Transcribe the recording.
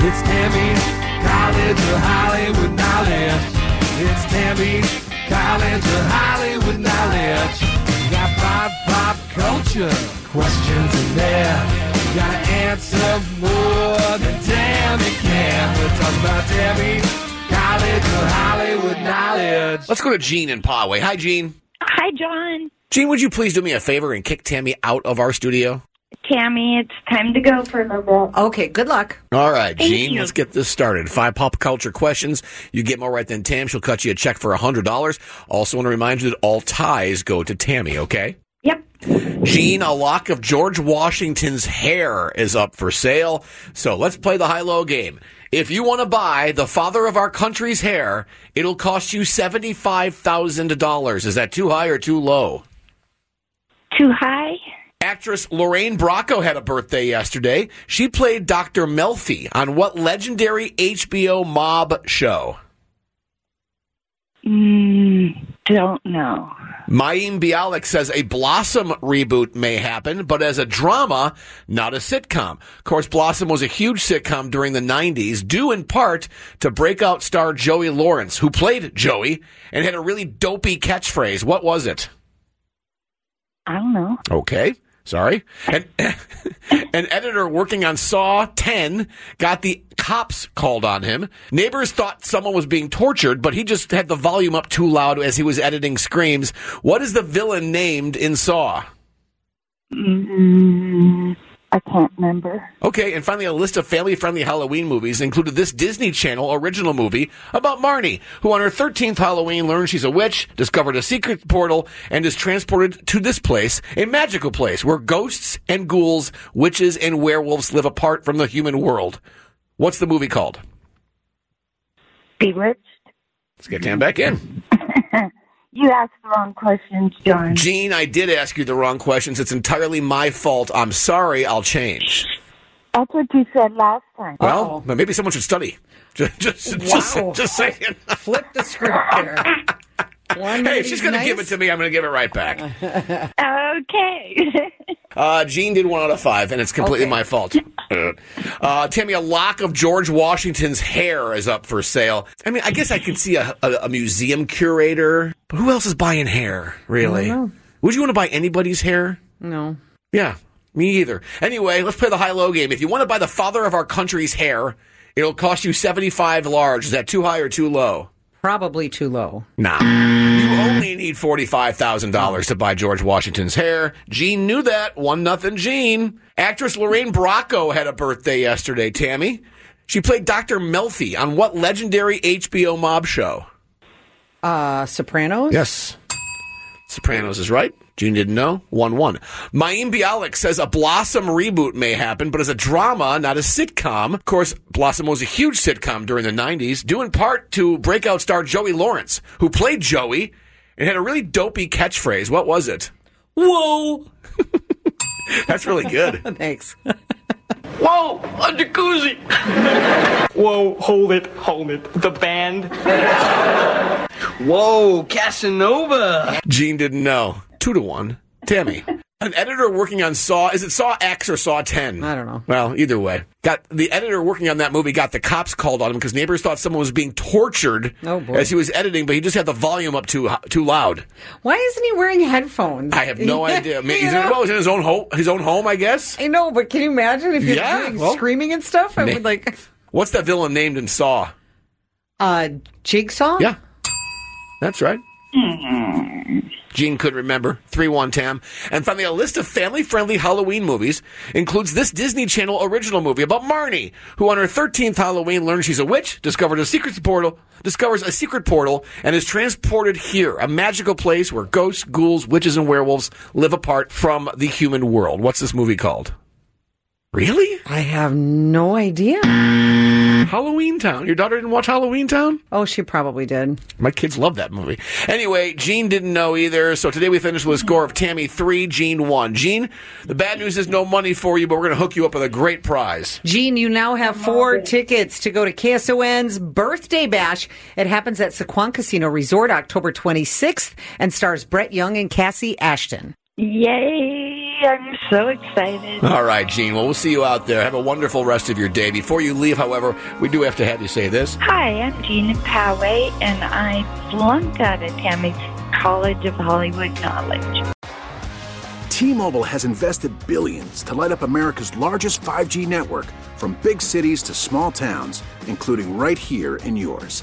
It's Tammy's College of Hollywood Knowledge. It's Tammy's College of Hollywood Knowledge. You got pop, pop culture questions in there. You gotta answer more than Tammy can. We're talking about Tammy's College of Hollywood Knowledge. Let's go to Gene in Poway. Hi, Gene. Hi, John. Gene, would you please do me a favor and kick Tammy out of our studio? Tammy, it's time to go for a little bit. Okay, good luck. All right, Thank Gene, you. let's get this started. Five pop culture questions. You get more right than Tam. She'll cut you a check for $100. Also want to remind you that all ties go to Tammy, okay? Yep. Gene, a lock of George Washington's hair is up for sale. So let's play the high-low game. If you want to buy the father of our country's hair, it'll cost you $75,000. Is that too high or too low? Too high? Actress Lorraine Bracco had a birthday yesterday. She played Dr. Melfi on what legendary HBO mob show? Mm, don't know. Mayim Bialik says a Blossom reboot may happen, but as a drama, not a sitcom. Of course, Blossom was a huge sitcom during the 90s, due in part to breakout star Joey Lawrence, who played Joey and had a really dopey catchphrase. What was it? I don't know. Okay. Sorry. And an editor working on Saw 10 got the cops called on him. Neighbors thought someone was being tortured, but he just had the volume up too loud as he was editing screams. What is the villain named in Saw? Mm, I can't remember. Okay, and finally, a list of family friendly Halloween movies included this Disney Channel original movie about Marnie, who on her 13th Halloween learns she's a witch, discovered a secret portal, and is transported to this place, a magical place where ghosts and ghouls, witches, and werewolves live apart from the human world. What's the movie called? Bewitched? Let's get Dan back in. You asked the wrong questions, John. Gene, I did ask you the wrong questions. It's entirely my fault. I'm sorry. I'll change. That's what you said last time. Well, but maybe someone should study. Just, just, just, Wow. just saying. Flip the script there. One Hey, if she's these going to give it to me, I'm going to give it right back. Okay. Uh, Gene did one out of five, and it's completely Okay. my fault. Uh, Tammy, a lock of George Washington's hair is up for sale. I mean, I guess I can see a, a, a museum curator, but who else is buying hair, really? Would you want to buy anybody's hair? No. Yeah, me either. Anyway, let's play the high-low game. If you want to buy the father of our country's hair, it'll cost you 75 large. Is that too high or too low? Probably too low. Nah. You only need $45,000 to buy George Washington's hair. Gene knew that. One nothing Gene. Actress Lorraine Bracco had a birthday yesterday, Tammy. She played Dr. Melfi on what legendary HBO mob show? Uh, Sopranos? Yes. Sopranos is right. June didn't know. 1 1. Mayim Bialik says a Blossom reboot may happen, but as a drama, not a sitcom. Of course, Blossom was a huge sitcom during the 90s, due in part to breakout star Joey Lawrence, who played Joey and had a really dopey catchphrase. What was it? Whoa! That's really good. Thanks. Whoa, a jacuzzi! Whoa, hold it, hold it. The band. Whoa, Casanova! Gene didn't know. 2 to 1. Tammy. An editor working on Saw, is it Saw X or Saw 10? I don't know. Well, either way. Got the editor working on that movie got the cops called on him because neighbors thought someone was being tortured Oh, boy. as he was editing, but he just had the volume up too too loud. Why isn't he wearing headphones? I have no idea. I mean, he's, know? well, he's in his own home, his own home, I guess. I know, but can you imagine if you're Yeah, doing well, screaming and stuff? I may- would like. What's that villain named in Saw? Uh, Jigsaw? Yeah, that's right. Mm-hmm. Gene couldn't remember. 3 1 Tam. And finally, a list of family friendly Halloween movies includes this Disney Channel original movie about Marnie, who on her 13th Halloween learns she's a witch, discovers a secret portal, discovers a secret portal, and is transported here, a magical place where ghosts, ghouls, witches, and werewolves live apart from the human world. What's this movie called? Really? I have no idea. Halloweentown. Your daughter didn't watch Halloweentown? Oh, she probably did. My kids love that movie. Anyway, Gene didn't know either, so today we finished with a score of Tammy 3, Gene 1. Gene, the bad news is no money for you, but we're going to hook you up with a great prize. Gene, you now have four tickets to go to KSON's birthday bash. It happens at Sycuan Casino Resort October 26th and stars Brett Young and Kassi Ashton. Yay! I'm so excited. All right, Gene. Well, we'll see you out there. Have a wonderful rest of your day. Before you leave, however, we do have to have you say this. Hi, I'm Gina Poway, and I flunked out of Tammy's College of Hollywood Knowledge. T-Mobile has invested billions to light up America's largest 5G network from big cities to small towns, including right here in yours.